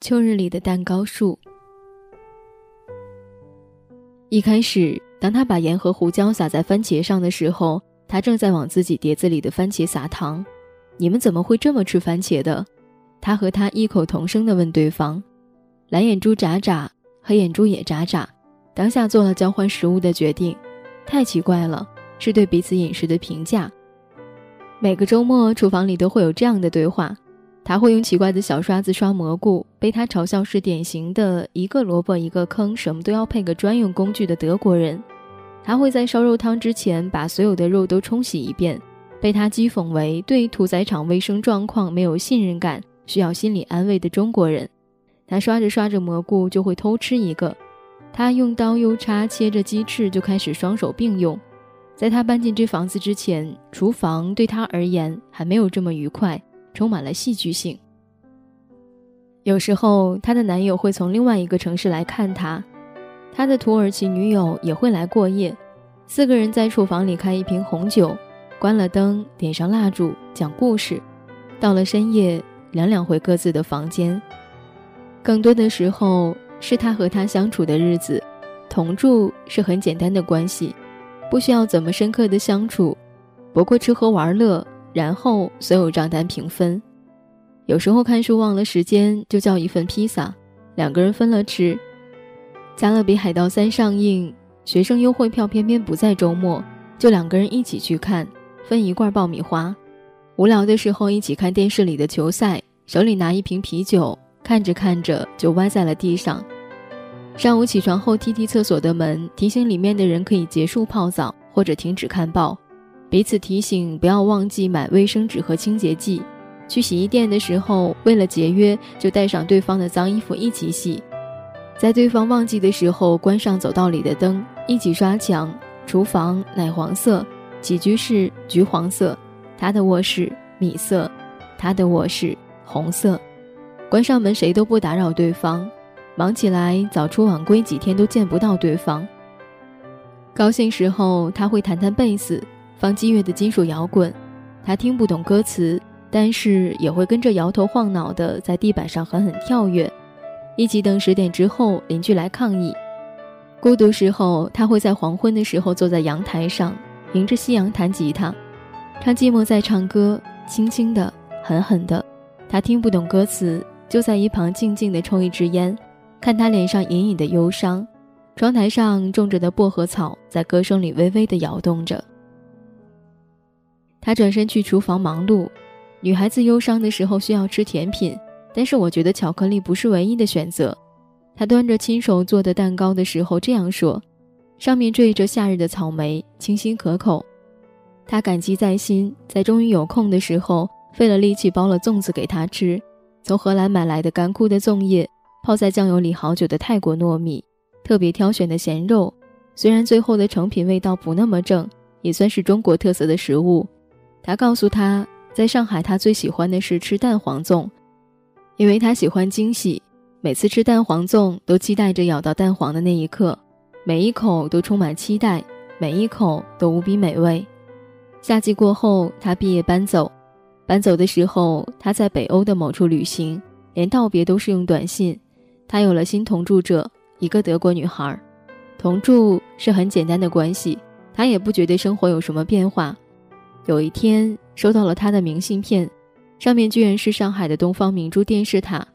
秋日里的蛋糕树。一开始，当他把盐和胡椒撒在番茄上的时候，他正在往自己碟子里的番茄撒糖。你们怎么会这么吃番茄的？他和他异口同声地问对方。蓝眼珠眨眨，黑眼珠也眨眨，当下做了交换食物的决定。太奇怪了，是对彼此饮食的评价。每个周末，厨房里都会有这样的对话。他会用奇怪的小刷子刷蘑菇，被他嘲笑是典型的一个萝卜一个坑，什么都要配个专用工具的德国人。他会在烧肉汤之前把所有的肉都冲洗一遍，被他讥讽为对屠宰场卫生状况没有信任感、需要心理安慰的中国人。他刷着刷着蘑菇就会偷吃一个。他用刀用叉切着鸡翅就开始双手并用。在他搬进这房子之前，厨房对他而言还没有这么愉快。充满了戏剧性。有时候，她的男友会从另外一个城市来看她，她的土耳其女友也会来过夜。四个人在厨房里开一瓶红酒，关了灯，点上蜡烛，讲故事。到了深夜，两两回各自的房间。更多的时候，是他和她相处的日子。同住是很简单的关系，不需要怎么深刻的相处，不过吃喝玩乐。然后所有账单平分，有时候看书忘了时间，就叫一份披萨，两个人分了吃。《加勒比海盗三》上映，学生优惠票偏偏不在周末，就两个人一起去看，分一罐爆米花。无聊的时候一起看电视里的球赛，手里拿一瓶啤酒，看着看着就歪在了地上。上午起床后踢踢厕所的门，提醒里面的人可以结束泡澡或者停止看报。彼此提醒，不要忘记买卫生纸和清洁剂。去洗衣店的时候，为了节约，就带上对方的脏衣服一起洗。在对方忘记的时候，关上走道里的灯，一起刷墙。厨房奶黄色，起居室橘黄色，他的卧室米色，他的卧室红色。关上门，谁都不打扰对方。忙起来，早出晚归，几天都见不到对方。高兴时候，他会弹弹贝斯。放激越的金属摇滚，他听不懂歌词，但是也会跟着摇头晃脑的在地板上狠狠跳跃。一起等十点之后邻居来抗议。孤独时候，他会在黄昏的时候坐在阳台上，迎着夕阳弹吉他，唱寂寞在唱歌，轻轻的，狠狠的。他听不懂歌词，就在一旁静静的抽一支烟，看他脸上隐隐的忧伤。窗台上种着的薄荷草在歌声里微微的摇动着。他转身去厨房忙碌。女孩子忧伤的时候需要吃甜品，但是我觉得巧克力不是唯一的选择。他端着亲手做的蛋糕的时候这样说：“上面缀着夏日的草莓，清新可口。”他感激在心，在终于有空的时候，费了力气包了粽子给他吃。从荷兰买来的干枯的粽叶，泡在酱油里好久的泰国糯米，特别挑选的咸肉。虽然最后的成品味道不那么正，也算是中国特色的食物。他告诉他，在上海，他最喜欢的是吃蛋黄粽，因为他喜欢惊喜。每次吃蛋黄粽，都期待着咬到蛋黄的那一刻，每一口都充满期待，每一口都无比美味。夏季过后，他毕业搬走，搬走的时候，他在北欧的某处旅行，连道别都是用短信。他有了新同住者，一个德国女孩，同住是很简单的关系，他也不觉得生活有什么变化。有一天收到了他的明信片，上面居然是上海的东方明珠电视塔。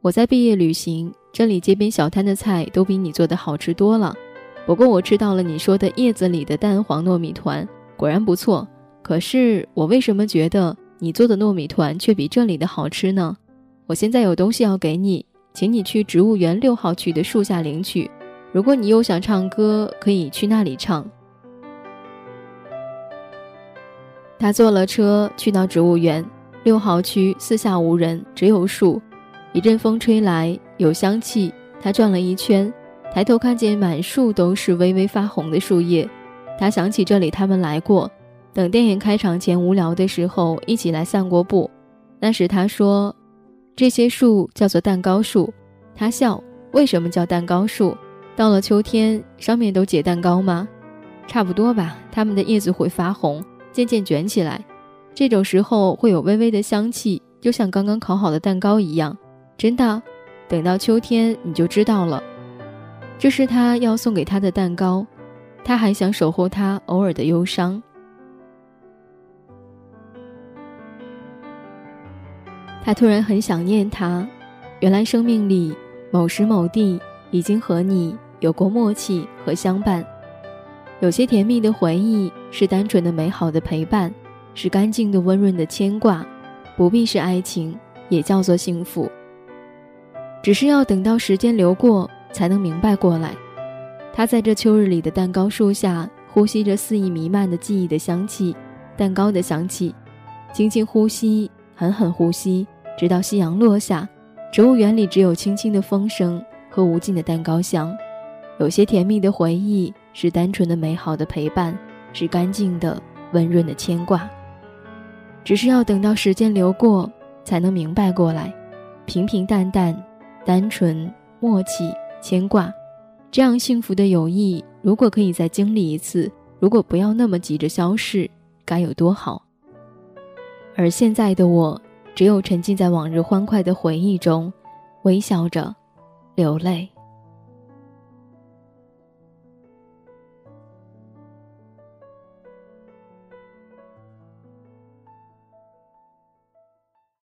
我在毕业旅行，这里街边小摊的菜都比你做的好吃多了。不过我吃到了你说的叶子里的蛋黄糯米团，果然不错。可是我为什么觉得你做的糯米团却比这里的好吃呢？我现在有东西要给你，请你去植物园六号区的树下领取。如果你又想唱歌，可以去那里唱。他坐了车去到植物园，六号区四下无人，只有树。一阵风吹来，有香气。他转了一圈，抬头看见满树都是微微发红的树叶。他想起这里他们来过，等电影开场前无聊的时候一起来散过步。那时他说，这些树叫做蛋糕树。他笑，为什么叫蛋糕树？到了秋天，上面都结蛋糕吗？差不多吧，它们的叶子会发红。渐渐卷起来，这种时候会有微微的香气，就像刚刚烤好的蛋糕一样。真的，等到秋天你就知道了。这是他要送给他的蛋糕，他还想守候他偶尔的忧伤。他突然很想念他，原来生命里某时某地已经和你有过默契和相伴。有些甜蜜的回忆是单纯的美好的陪伴，是干净的温润的牵挂，不必是爱情，也叫做幸福。只是要等到时间流过，才能明白过来。他在这秋日里的蛋糕树下，呼吸着肆意弥漫的记忆的香气，蛋糕的香气，轻轻呼吸，狠狠呼吸。直到夕阳落下，植物园里只有轻轻的风声和无尽的蛋糕香。有些甜蜜的回忆是单纯的美好的陪伴，是干净的温润的牵挂。只是要等到时间流过，才能明白过来。平平淡淡，单纯默契牵挂，这样幸福的友谊，如果可以再经历一次，如果不要那么急着消逝，该有多好。而现在的我。只有沉浸在往日欢快的回忆中，微笑着，流泪。